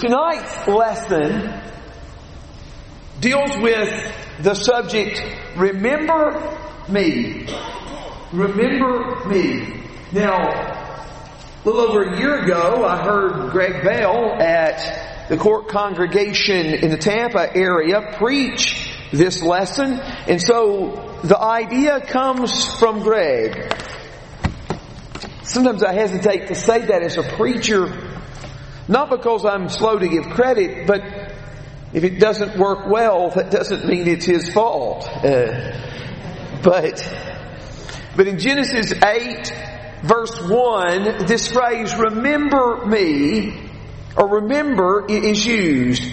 Tonight's lesson deals with the subject, remember me. Remember me. Now, a little over a year ago, I heard Greg Bell at the court congregation in the Tampa area preach this lesson. And so the idea comes from Greg. Sometimes I hesitate to say that as a preacher not because I'm slow to give credit, but if it doesn't work well, that doesn't mean it's his fault. Uh, but, but in Genesis 8, verse 1, this phrase, remember me, or remember is used.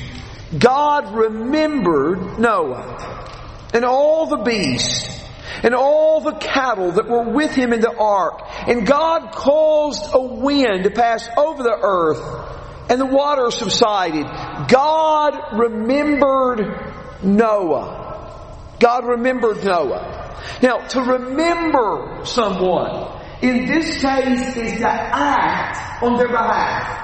God remembered Noah and all the beasts and all the cattle that were with him in the ark. And God caused a wind to pass over the earth and the water subsided, God remembered Noah. God remembered Noah. Now, to remember someone, in this case, is to act on their behalf.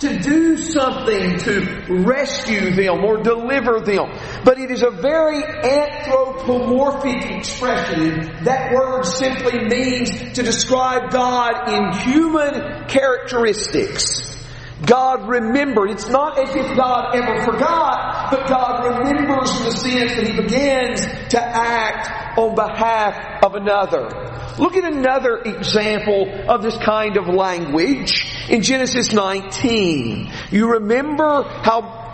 To do something to rescue them or deliver them. But it is a very anthropomorphic expression. That word simply means to describe God in human characteristics. God remembered. It's not as if God ever forgot, but God remembers in the sense that He begins to act on behalf of another. Look at another example of this kind of language in Genesis 19. You remember how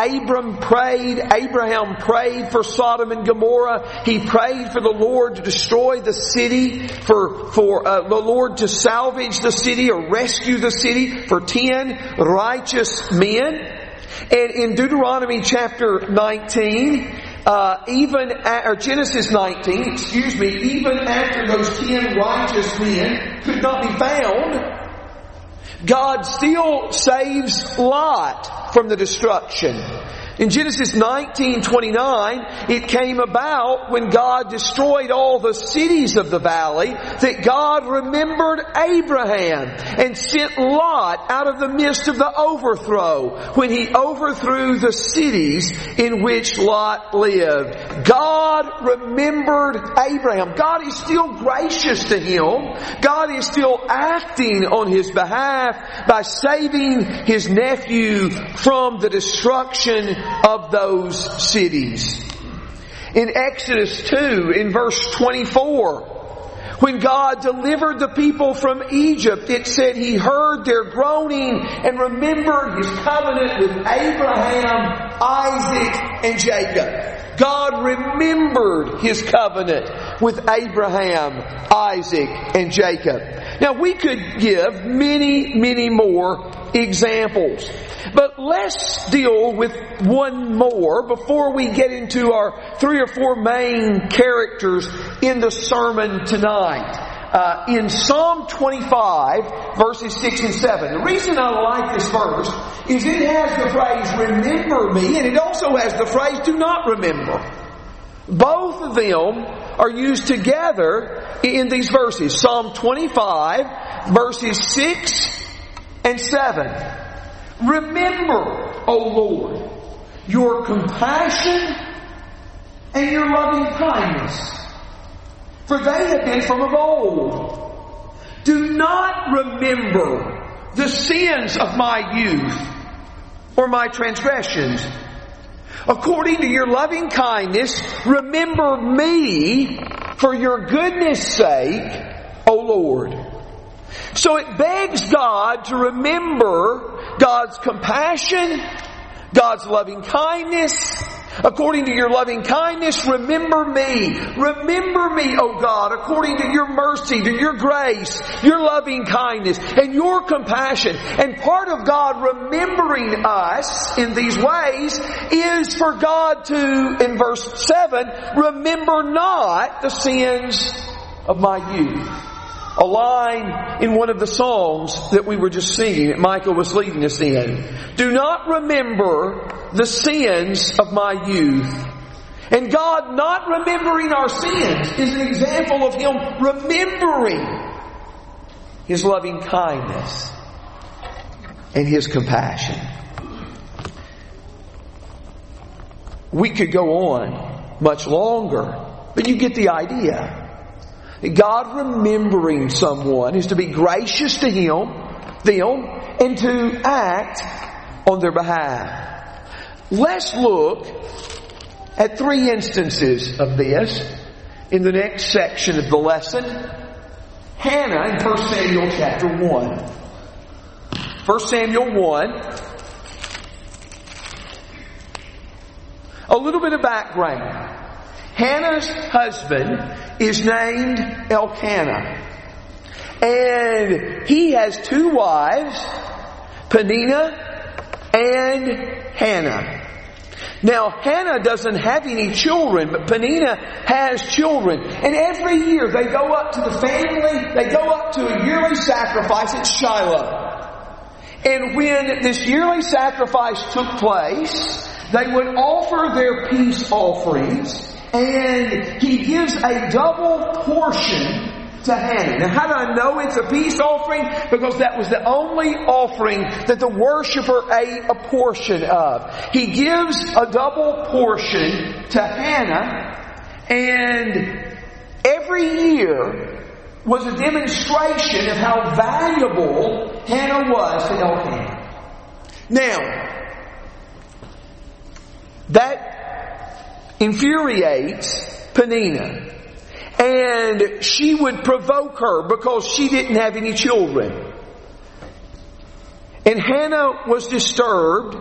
Abram prayed, Abraham prayed for Sodom and Gomorrah. He prayed for the Lord to destroy the city, for, for uh, the Lord to salvage the city or rescue the city for ten righteous men. And in Deuteronomy chapter 19, uh, even at, or Genesis 19, excuse me, even after those ten righteous men could not be found, God still saves Lot from the destruction. In Genesis 19:29, it came about when God destroyed all the cities of the valley that God remembered Abraham and sent Lot out of the midst of the overthrow when he overthrew the cities in which Lot lived. God remembered Abraham. God is still gracious to him. God is still acting on his behalf by saving his nephew from the destruction of those cities. In Exodus 2, in verse 24, when God delivered the people from Egypt, it said He heard their groaning and remembered His covenant with Abraham, Isaac, and Jacob. God remembered His covenant with Abraham, Isaac, and Jacob. Now we could give many, many more examples. But let's deal with one more before we get into our three or four main characters in the sermon tonight. Uh, in Psalm 25, verses 6 and 7. The reason I like this verse is it has the phrase, remember me, and it also has the phrase, do not remember. Both of them are used together in these verses. Psalm 25, verses 6 and 7. Remember, O Lord, your compassion and your loving kindness, for they have been from of old. Do not remember the sins of my youth or my transgressions. According to your loving kindness, remember me for your goodness sake, O Lord. So it begs God to remember God's compassion, God's loving kindness. According to your loving kindness, remember me. Remember me, O God, according to your mercy, to your grace, your loving kindness, and your compassion. And part of God remembering us in these ways is for God to, in verse 7, remember not the sins of my youth a line in one of the Psalms that we were just singing, that Michael was leading us in. Do not remember the sins of my youth. And God not remembering our sins is an example of Him remembering His loving kindness and His compassion. We could go on much longer, but you get the idea. God remembering someone is to be gracious to him, them, and to act on their behalf. Let's look at three instances of this in the next section of the lesson. Hannah in 1 Samuel chapter 1. 1 Samuel 1. A little bit of background. Hannah's husband is named Elkanah. And he has two wives, Penina and Hannah. Now, Hannah doesn't have any children, but Penina has children. And every year they go up to the family, they go up to a yearly sacrifice at Shiloh. And when this yearly sacrifice took place, they would offer their peace offerings, and he gives a double portion to Hannah. Now, how do I know it's a peace offering? Because that was the only offering that the worshiper ate a portion of. He gives a double portion to Hannah, and every year was a demonstration of how valuable Hannah was to Elkanah. Now, that infuriates Penina. And she would provoke her because she didn't have any children. And Hannah was disturbed,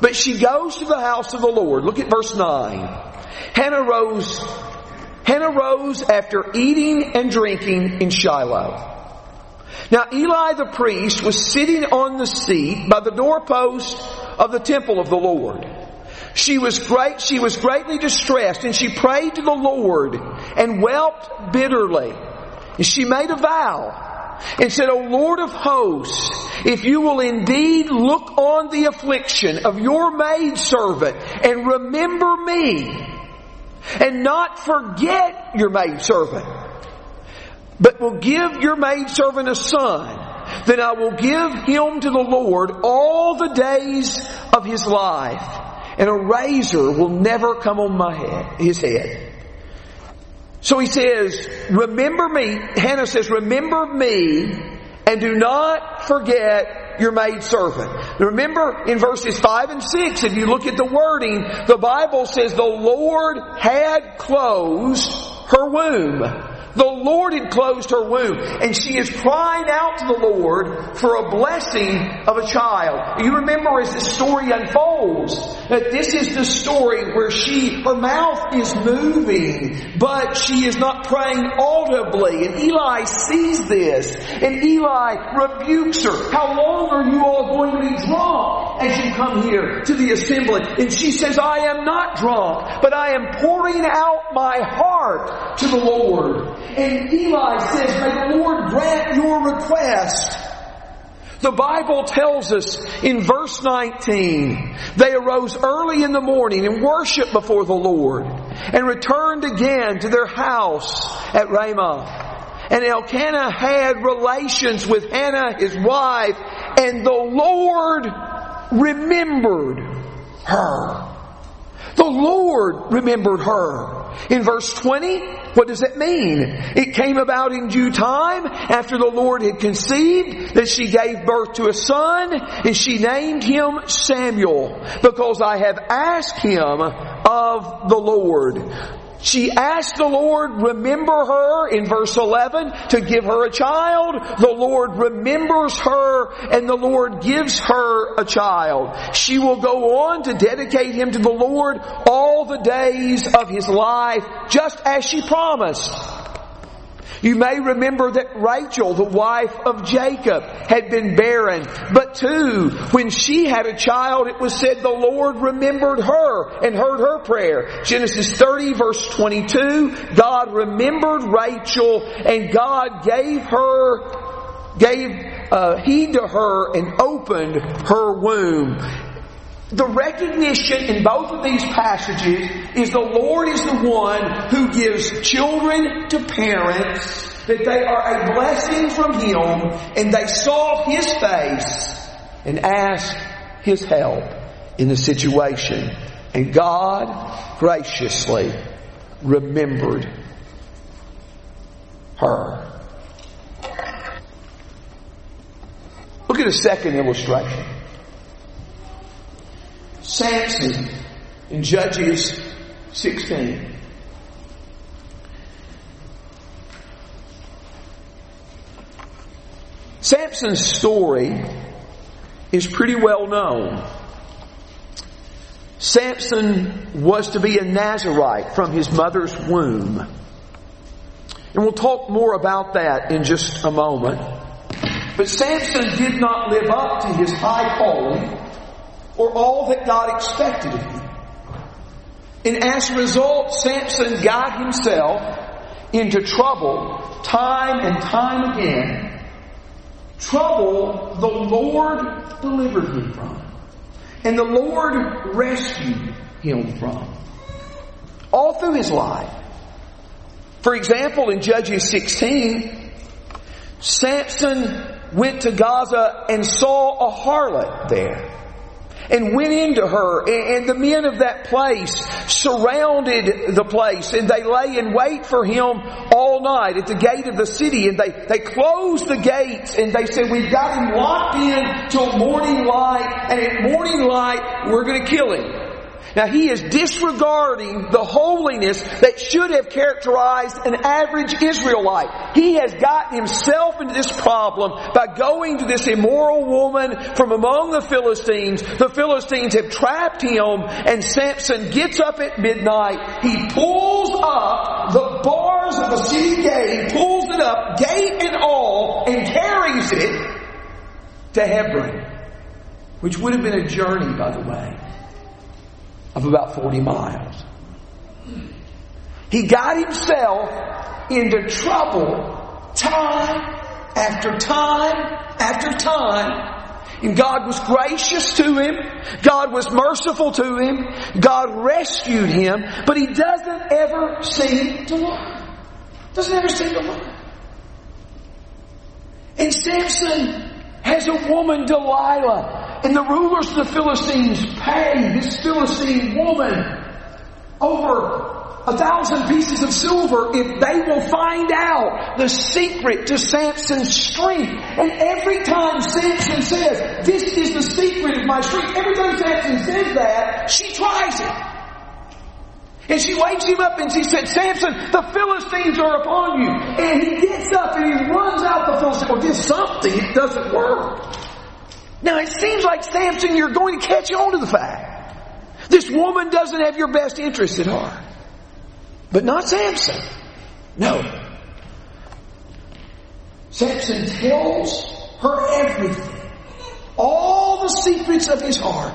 but she goes to the house of the Lord. Look at verse 9. Hannah rose, Hannah rose after eating and drinking in Shiloh. Now Eli the priest was sitting on the seat by the doorpost of the temple of the Lord. She was great, she was greatly distressed and she prayed to the Lord and wept bitterly. And she made a vow and said, O Lord of hosts, if you will indeed look on the affliction of your maidservant and remember me and not forget your maidservant, but will give your maidservant a son, then I will give him to the Lord all the days of his life and a razor will never come on my head, his head. So he says, remember me, Hannah says, remember me and do not forget your maid servant. Remember in verses 5 and 6, if you look at the wording, the Bible says the Lord had closed her womb. Lord had closed her womb and she is crying out to the Lord for a blessing of a child. You remember as the story unfolds that this is the story where she, her mouth is moving, but she is not praying audibly. And Eli sees this and Eli rebukes her. How long are you all going to be drunk as you come here to the assembly? And she says, I am not drunk, but I am pouring out my heart to the Lord. And Eli says, May the Lord grant your request. The Bible tells us in verse 19, they arose early in the morning and worshiped before the Lord and returned again to their house at Ramah. And Elkanah had relations with Hannah, his wife, and the Lord remembered her. The Lord remembered her. In verse 20, what does it mean? It came about in due time after the Lord had conceived that she gave birth to a son and she named him Samuel because I have asked him of the Lord. She asked the Lord, remember her in verse 11 to give her a child. The Lord remembers her and the Lord gives her a child. She will go on to dedicate him to the Lord all the days of his life, just as she promised. You may remember that Rachel, the wife of Jacob, had been barren. But too, when she had a child, it was said the Lord remembered her and heard her prayer. Genesis 30 verse 22, God remembered Rachel and God gave her, gave uh, heed to her and opened her womb the recognition in both of these passages is the Lord is the one who gives children to parents, that they are a blessing from Him, and they saw His face and asked His help in the situation And God graciously remembered her. Look at a second illustration. Samson in Judges 16. Samson's story is pretty well known. Samson was to be a Nazarite from his mother's womb. And we'll talk more about that in just a moment. But Samson did not live up to his high calling or all that God expected of him. And as a result, Samson got himself into trouble time and time again. Trouble the Lord delivered him from. And the Lord rescued him from. All through his life. For example, in Judges 16, Samson went to Gaza and saw a harlot there and went into her and the men of that place surrounded the place and they lay in wait for him all night at the gate of the city and they, they closed the gates and they said we've got him locked in till morning light and at morning light we're going to kill him now he is disregarding the holiness that should have characterized an average Israelite. He has gotten himself into this problem by going to this immoral woman from among the Philistines. The Philistines have trapped him and Samson gets up at midnight. He pulls up the bars of the city gate, pulls it up, gate and all, and carries it to Hebron, which would have been a journey, by the way of about 40 miles. He got himself into trouble time after time after time. And God was gracious to him. God was merciful to him. God rescued him. But he doesn't ever seem to learn. Doesn't ever seem to learn. And Samson has a woman, Delilah, and the rulers of the Philistines pay this Philistine woman over a thousand pieces of silver if they will find out the secret to Samson's strength. And every time Samson says, this is the secret of my strength, every time Samson says that, she tries it. And she wakes him up and she said, Samson, the Philistines are upon you. And he gets up and he runs out the Philistines. Well, do something. It doesn't work. Now it seems like Samson, you're going to catch on to the fact. This woman doesn't have your best interest at heart. But not Samson. No. Samson tells her everything. All the secrets of his heart.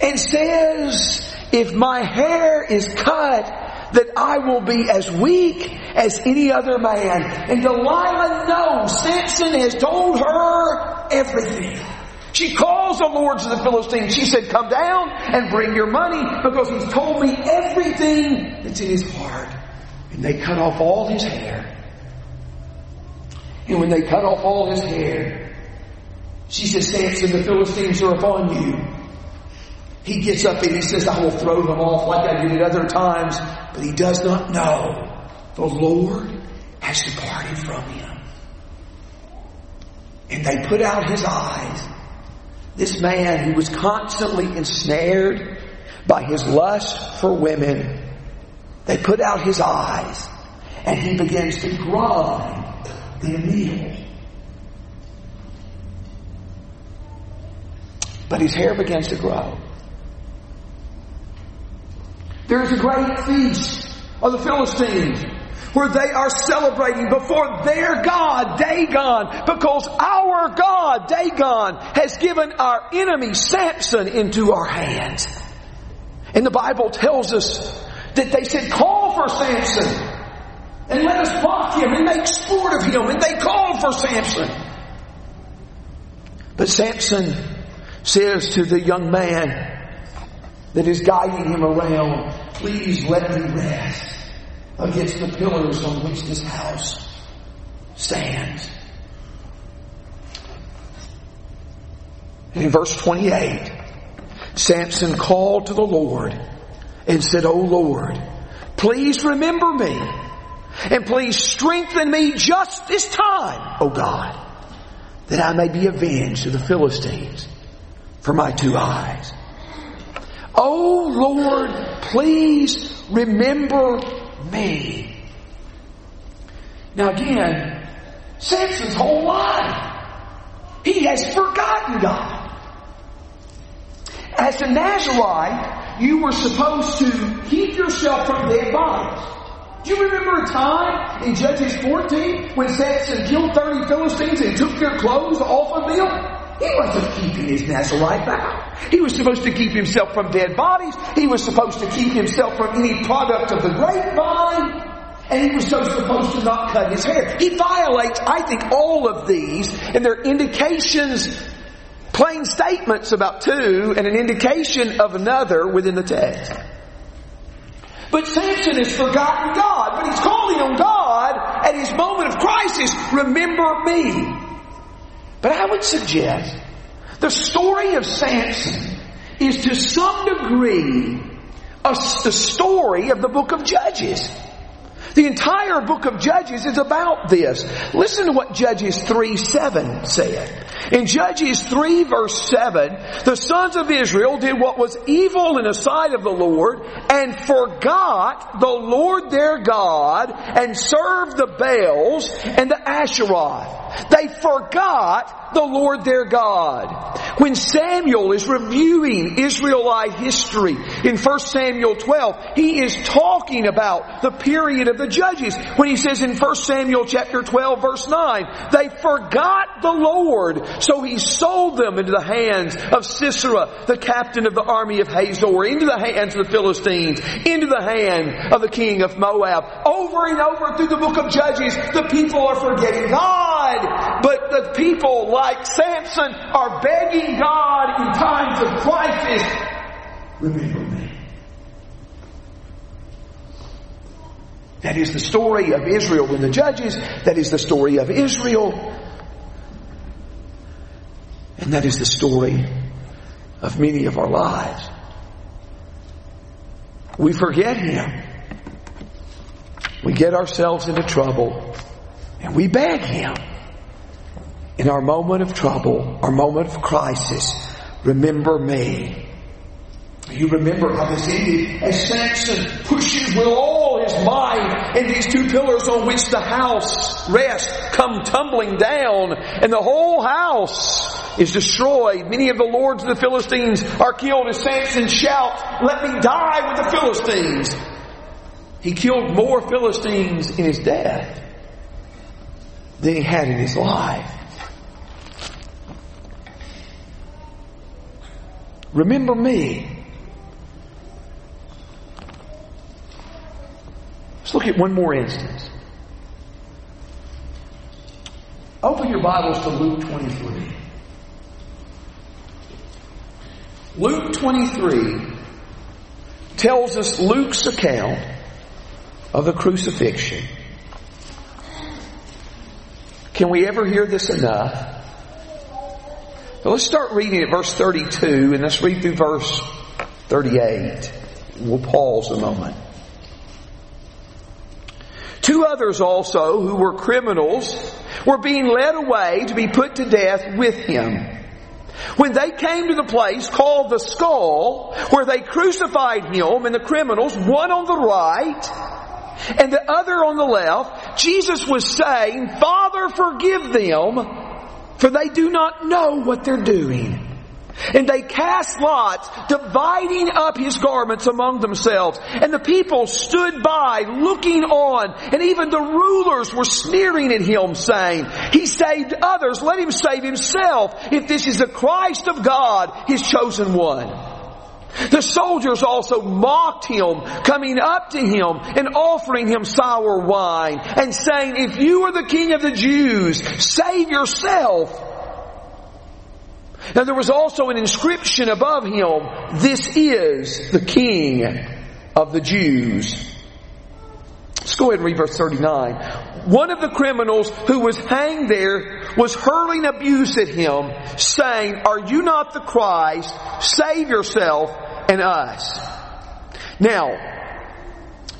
And says, if my hair is cut, that I will be as weak as any other man. And Delilah knows Samson has told her everything. She calls the lords of the Philistines. She said, come down and bring your money because he's told me everything that's in his heart. And they cut off all his hair. And when they cut off all his hair, she says, Samson, the Philistines are upon you. He gets up and he says, I will throw them off like I did at other times. But he does not know the Lord has departed from him. And they put out his eyes this man who was constantly ensnared by his lust for women, they put out his eyes and he begins to grind their meal. But his hair begins to grow. There is a great feast of the Philistines where they are celebrating before their God, Dagon, because our God, Dagon, has given our enemy Samson into our hands. And the Bible tells us that they said, call for Samson and let us mock him and make sport of him. And they called for Samson. But Samson says to the young man that is guiding him around, please let me rest against the pillars on which this house stands. And in verse 28, Samson called to the Lord and said, O Lord, please remember me and please strengthen me just this time, O God, that I may be avenged of the Philistines for my two eyes. O Lord, please remember me. Now again, Samson's whole life, he has forgotten God. As a Nazarite, you were supposed to keep yourself from dead bodies. Do you remember a time in Judges 14 when Samson killed 30 Philistines and took their clothes off of them? He wasn't keeping his Nazarite vow. He was supposed to keep himself from dead bodies. He was supposed to keep himself from any product of the grapevine. And he was so supposed to not cut his hair. He violates, I think, all of these, and they're indications, plain statements about two, and an indication of another within the text. But Samson has forgotten God, but he's calling on God at his moment of crisis. Remember me. But I would suggest the story of Samson is to some degree a, the story of the book of Judges. The entire book of Judges is about this. Listen to what Judges 3 7 said. In Judges 3 verse 7, the sons of Israel did what was evil in the sight of the Lord and forgot the Lord their God and served the Baals and the Asherah. They forgot the Lord their God. When Samuel is reviewing Israelite history in 1 Samuel 12, he is talking about the period of the judges. When he says in 1 Samuel chapter 12 verse 9, they forgot the Lord, so he sold them into the hands of Sisera, the captain of the army of Hazor, into the hands of the Philistines, into the hand of the king of Moab. Over and over through the book of Judges, the people are forgetting God, but the people like Samson are begging God in times of crisis, remember me. That is the story of Israel in the Judges. That is the story of Israel. And that is the story of many of our lives. We forget Him. We get ourselves into trouble and we beg Him in our moment of trouble, our moment of crisis, remember me. You remember how this ended as Samson pushes with all his might and these two pillars on which the house rests come tumbling down and the whole house is destroyed. Many of the lords of the Philistines are killed as Samson shouts, let me die with the Philistines. He killed more Philistines in his death than he had in his life. Remember me. Let's look at one more instance. Open your Bibles to Luke 23. Luke 23 tells us Luke's account of the crucifixion. Can we ever hear this enough? Now let's start reading at verse 32 and let's read through verse 38. We'll pause a moment. Two others also, who were criminals, were being led away to be put to death with him. When they came to the place called the skull, where they crucified him and the criminals, one on the right and the other on the left, Jesus was saying, Father, forgive them, for they do not know what they're doing. And they cast lots, dividing up his garments among themselves. And the people stood by, looking on, and even the rulers were sneering at him, saying, He saved others, let him save himself, if this is the Christ of God, his chosen one. The soldiers also mocked him, coming up to him and offering him sour wine and saying, if you are the king of the Jews, save yourself. Now there was also an inscription above him, this is the king of the Jews. Let's go ahead and read verse 39. One of the criminals who was hanged there was hurling abuse at him, saying, Are you not the Christ? Save yourself and us. Now,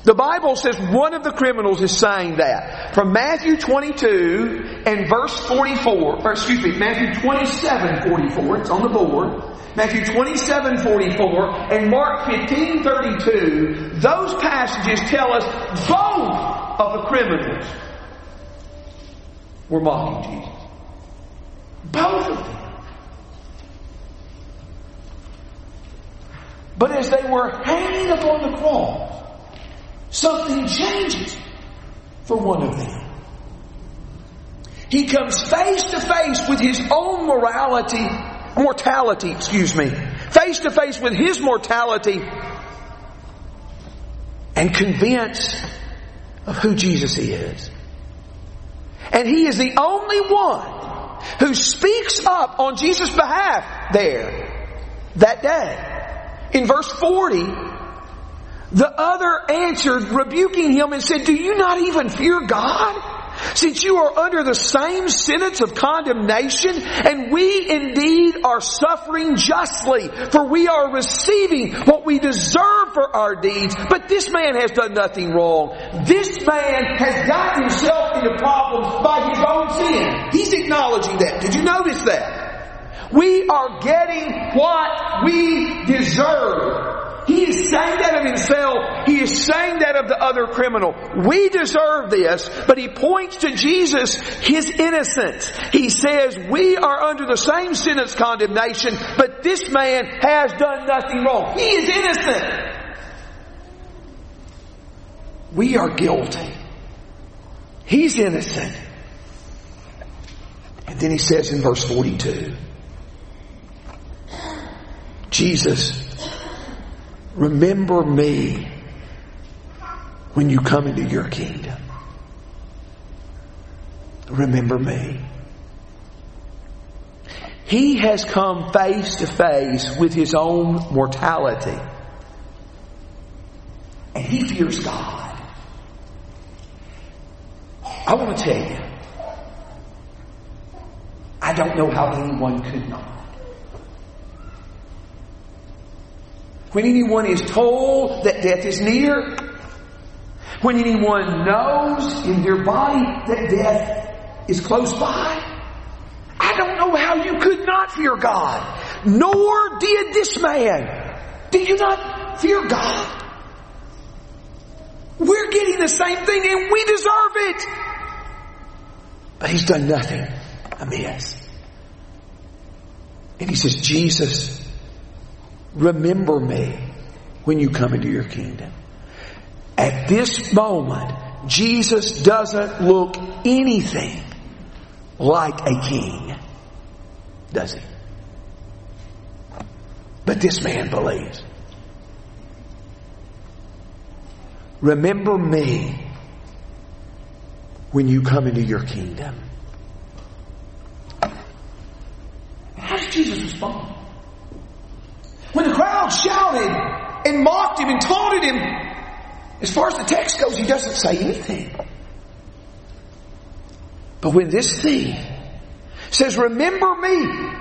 the Bible says one of the criminals is saying that. From Matthew 22 and verse 44, or excuse me, Matthew 27, 44, it's on the board. Matthew 27, 44 and Mark 15, 32, those passages tell us both of the criminals were mocking Jesus. Both of them. But as they were hanging upon the cross, something changes for one of them. He comes face to face with his own morality, mortality, excuse me, face to face with his mortality and convinced of who Jesus is. And he is the only one who speaks up on Jesus' behalf there that day. In verse 40, the other answered, rebuking him and said, Do you not even fear God? Since you are under the same sentence of condemnation, and we indeed are suffering justly, for we are receiving what we deserve for our deeds, but this man has done nothing wrong. This man has got himself into problems by his own sin. He's acknowledging that. Did you notice that? We are getting what we deserve. He is saying that of himself. He is saying that of the other criminal. We deserve this, but he points to Jesus, his innocence. He says, we are under the same sentence condemnation, but this man has done nothing wrong. He is innocent. We are guilty. He's innocent. And then he says in verse 42, Jesus Remember me when you come into your kingdom. Remember me. He has come face to face with his own mortality. And he fears God. I want to tell you, I don't know how anyone could not. When anyone is told that death is near, when anyone knows in their body that death is close by, I don't know how you could not fear God. Nor did this man. Do you not fear God? We're getting the same thing and we deserve it. But he's done nothing amiss. And he says, Jesus, remember me when you come into your kingdom. At this moment, Jesus doesn't look anything like a king, does he? But this man believes. Remember me when you come into your kingdom. How does Jesus respond? When the crowd shouted and mocked him and taunted him, as far as the text goes, he doesn't say anything. But when this thief says, Remember me,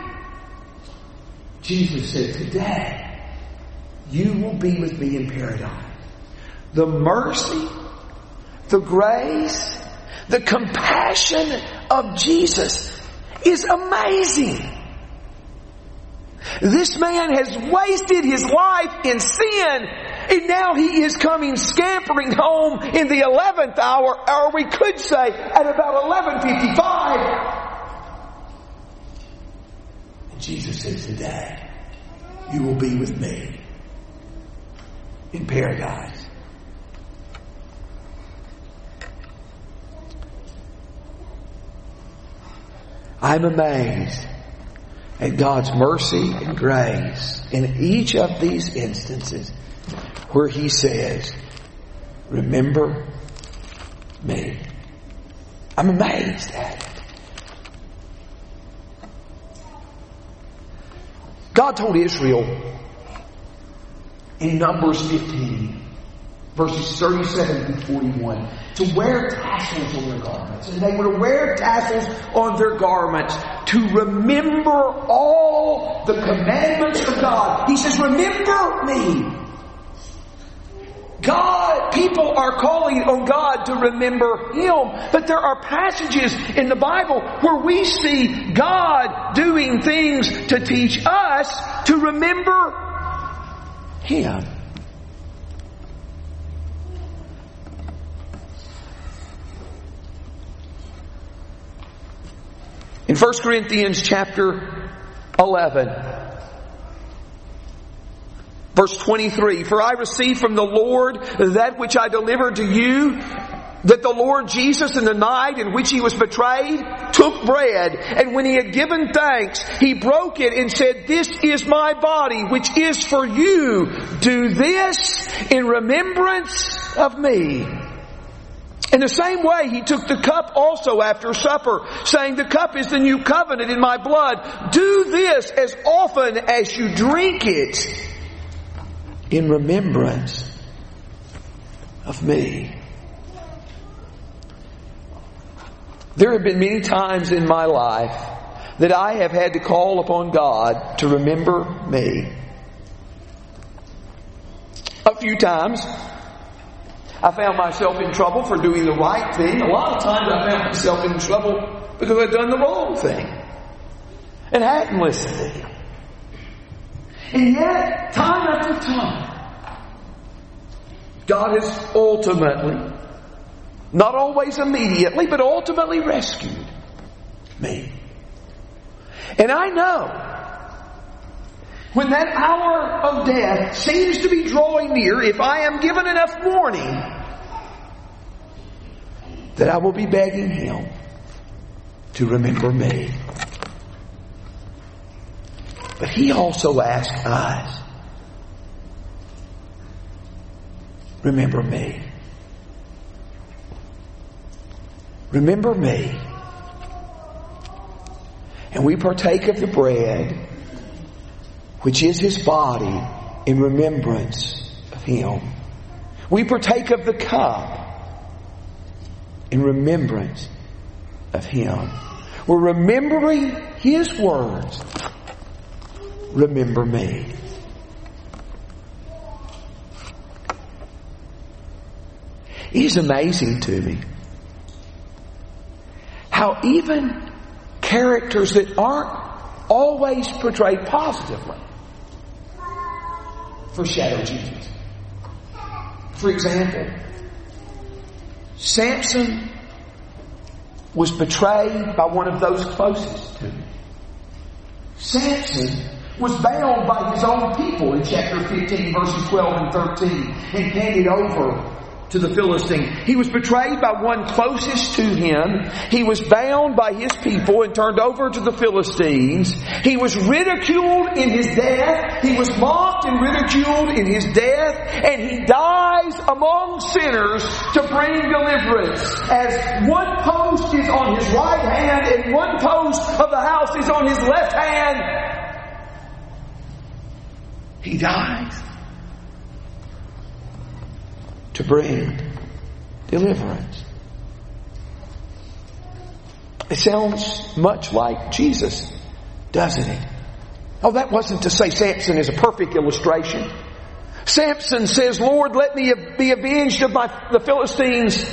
Jesus said, Today you will be with me in paradise. The mercy, the grace, the compassion of Jesus is amazing. This man has wasted his life in sin and now he is coming scampering home in the 11th hour, or we could say at about 11.55. And Jesus says today, you will be with me in paradise. I'm amazed at God's mercy and grace in each of these instances where He says, Remember me. I'm amazed at it. God told Israel in Numbers 15 verses 37 through 41, to wear tassels on their garments. And they were to wear tassels on their garments to remember all the commandments of God. He says, remember me. God, people are calling on God to remember Him. But there are passages in the Bible where we see God doing things to teach us to remember Him. In 1 Corinthians chapter 11, verse 23, For I received from the Lord that which I delivered to you, that the Lord Jesus in the night in which he was betrayed took bread and when he had given thanks he broke it and said this is my body which is for you. Do this in remembrance of me in the same way, he took the cup also after supper, saying, The cup is the new covenant in my blood. Do this as often as you drink it in remembrance of me. There have been many times in my life that I have had to call upon God to remember me. A few times I found myself in trouble for doing the right thing. A lot of times I found myself in trouble because I'd done the wrong thing and hadn't listened to him. And yet, time after time, God has ultimately, not always immediately, but ultimately rescued me. And I know when that hour of death seems to be drawing near, if I am given enough warning, that I will be begging Him to remember me. But He also asks us, remember me. Remember me. And we partake of the bread which is his body in remembrance of him. We partake of the cup in remembrance of him. We're remembering his words. Remember me. It is amazing to me how even characters that aren't always portrayed positively foreshadow Jesus. For example, Samson was betrayed by one of those closest to him. Samson was bound by his own people in chapter 15 verses 12 and 13 and handed over to the Philistine. He was betrayed by one closest to him. He was bound by his people and turned over to the Philistines. He was ridiculed in his death. He was mocked and ridiculed in his death. And he dies among sinners to bring deliverance. As one post is on his right hand and one post of the house is on his left hand, he dies to bring deliverance. It sounds much like Jesus, doesn't it? Oh, that wasn't to say Samson is a perfect illustration. Samson says, Lord, let me be avenged of my, the Philistines,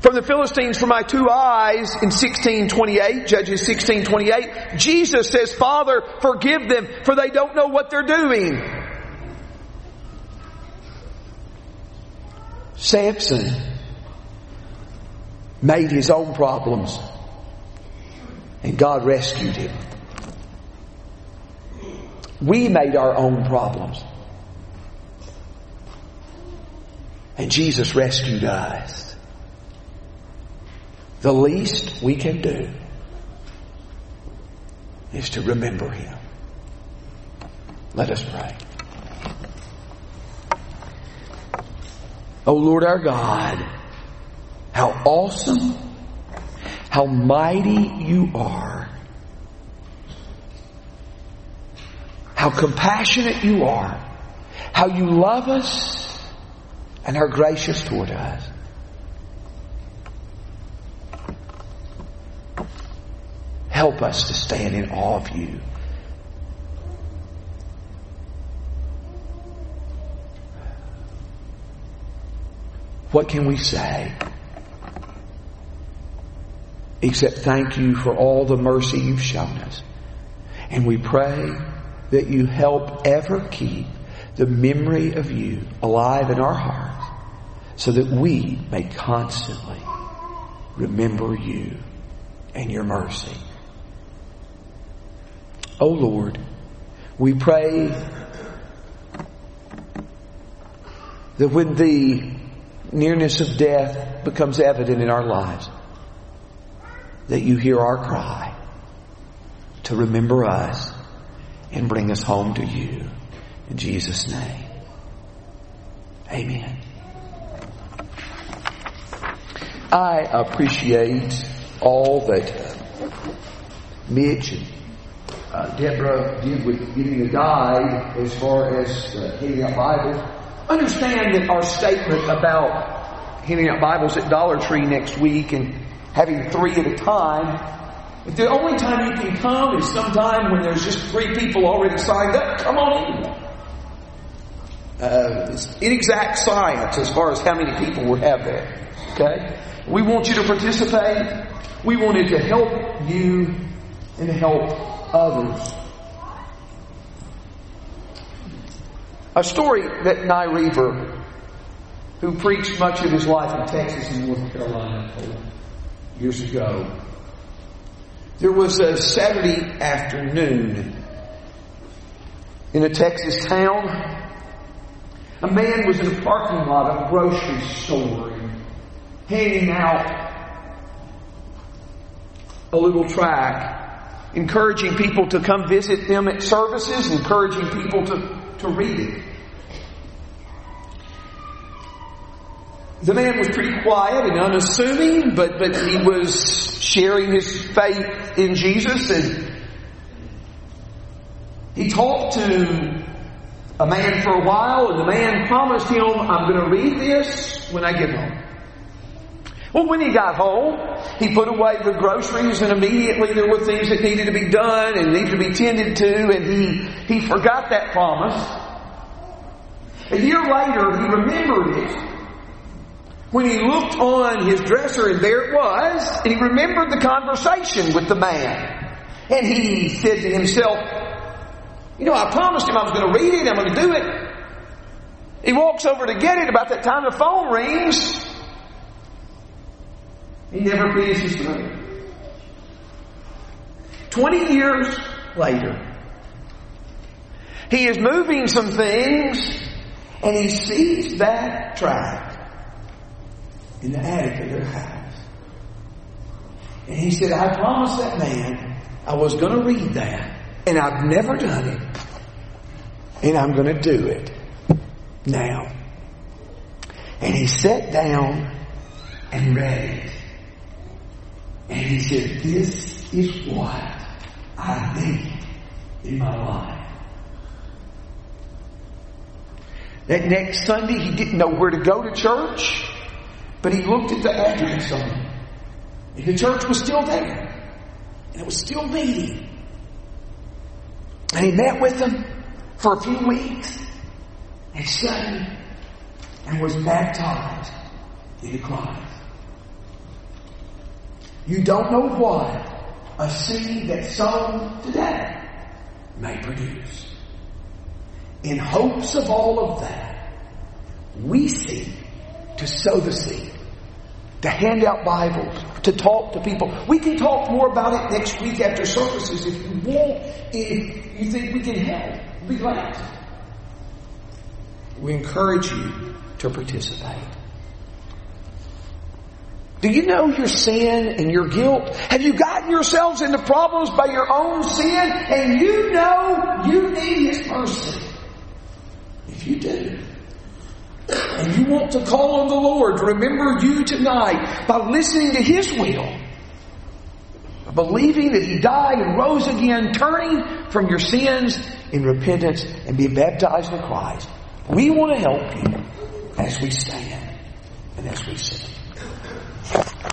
from the Philistines for my two eyes in 1628, Judges 1628. Jesus says, Father, forgive them, for they don't know what they're doing. Samson made his own problems and God rescued him. We made our own problems and Jesus rescued us. The least we can do is to remember him. Let us pray. Oh Lord our God, how awesome, how mighty you are. How compassionate you are. How you love us and are gracious toward us. Help us to stand in awe of you. What can we say? Except thank you for all the mercy you've shown us. And we pray that you help ever keep the memory of you alive in our hearts so that we may constantly remember you and your mercy. Oh Lord, we pray that when the nearness of death becomes evident in our lives, that you hear our cry to remember us and bring us home to you. In Jesus' name. Amen. I appreciate all that Mitch and uh, Deborah did with giving a guide as far as uh, handing out Bibles. Understand that our statement about handing out Bibles at Dollar Tree next week and having three at a time if the only time you can come is sometime when there's just three people already signed up, come on in. Uh, it's inexact science as far as how many people we have there. Okay? We want you to participate. We wanted to help you and help others. A story that Nye Reaver, who preached much of his life in Texas and North Carolina years ago, there was a Saturday afternoon in a Texas town. A man was in a parking lot of a grocery store handing out a little track, encouraging people to come visit them at services, encouraging people to, to read it. The man was pretty quiet and unassuming, but, but he was sharing his faith in Jesus and he talked to a man for a while and the man promised him, I'm going to read this when I get home. Well, when he got home, he put away the groceries and immediately there were things that needed to be done and needed to be tended to and he, he forgot that promise. A year later, he remembered it when he looked on his dresser and there it was, and he remembered the conversation with the man. And he said to himself, you know, I promised him I was going to read it, I'm going to do it. He walks over to get it. About that time the phone rings. He never finishes reading. Twenty years later, he is moving some things and he sees that track in the attic of their house. And he said, I promised that man I was going to read that, and I've never done it, and I'm going to do it now. And he sat down and read it. And he said, This is what I need in my life. That next Sunday, he didn't know where to go to church. But he looked at the address on it. And the church was still there. And it was still meeting. And he met with them for a few weeks. And studied and was baptized into Christ. You don't know what a seed that's sown today may produce. In hopes of all of that, we seek to sow the seed, to hand out Bibles, to talk to people. We can talk more about it next week after services if you want, if you think we can help. Be glad. We encourage you to participate. Do you know your sin and your guilt? Have you gotten yourselves into problems by your own sin and you know you need His mercy? If you do, and you want to call on the Lord to remember you tonight by listening to His will, believing that He died and rose again, turning from your sins in repentance and being baptized in Christ. We want to help you as we stand and as we sing.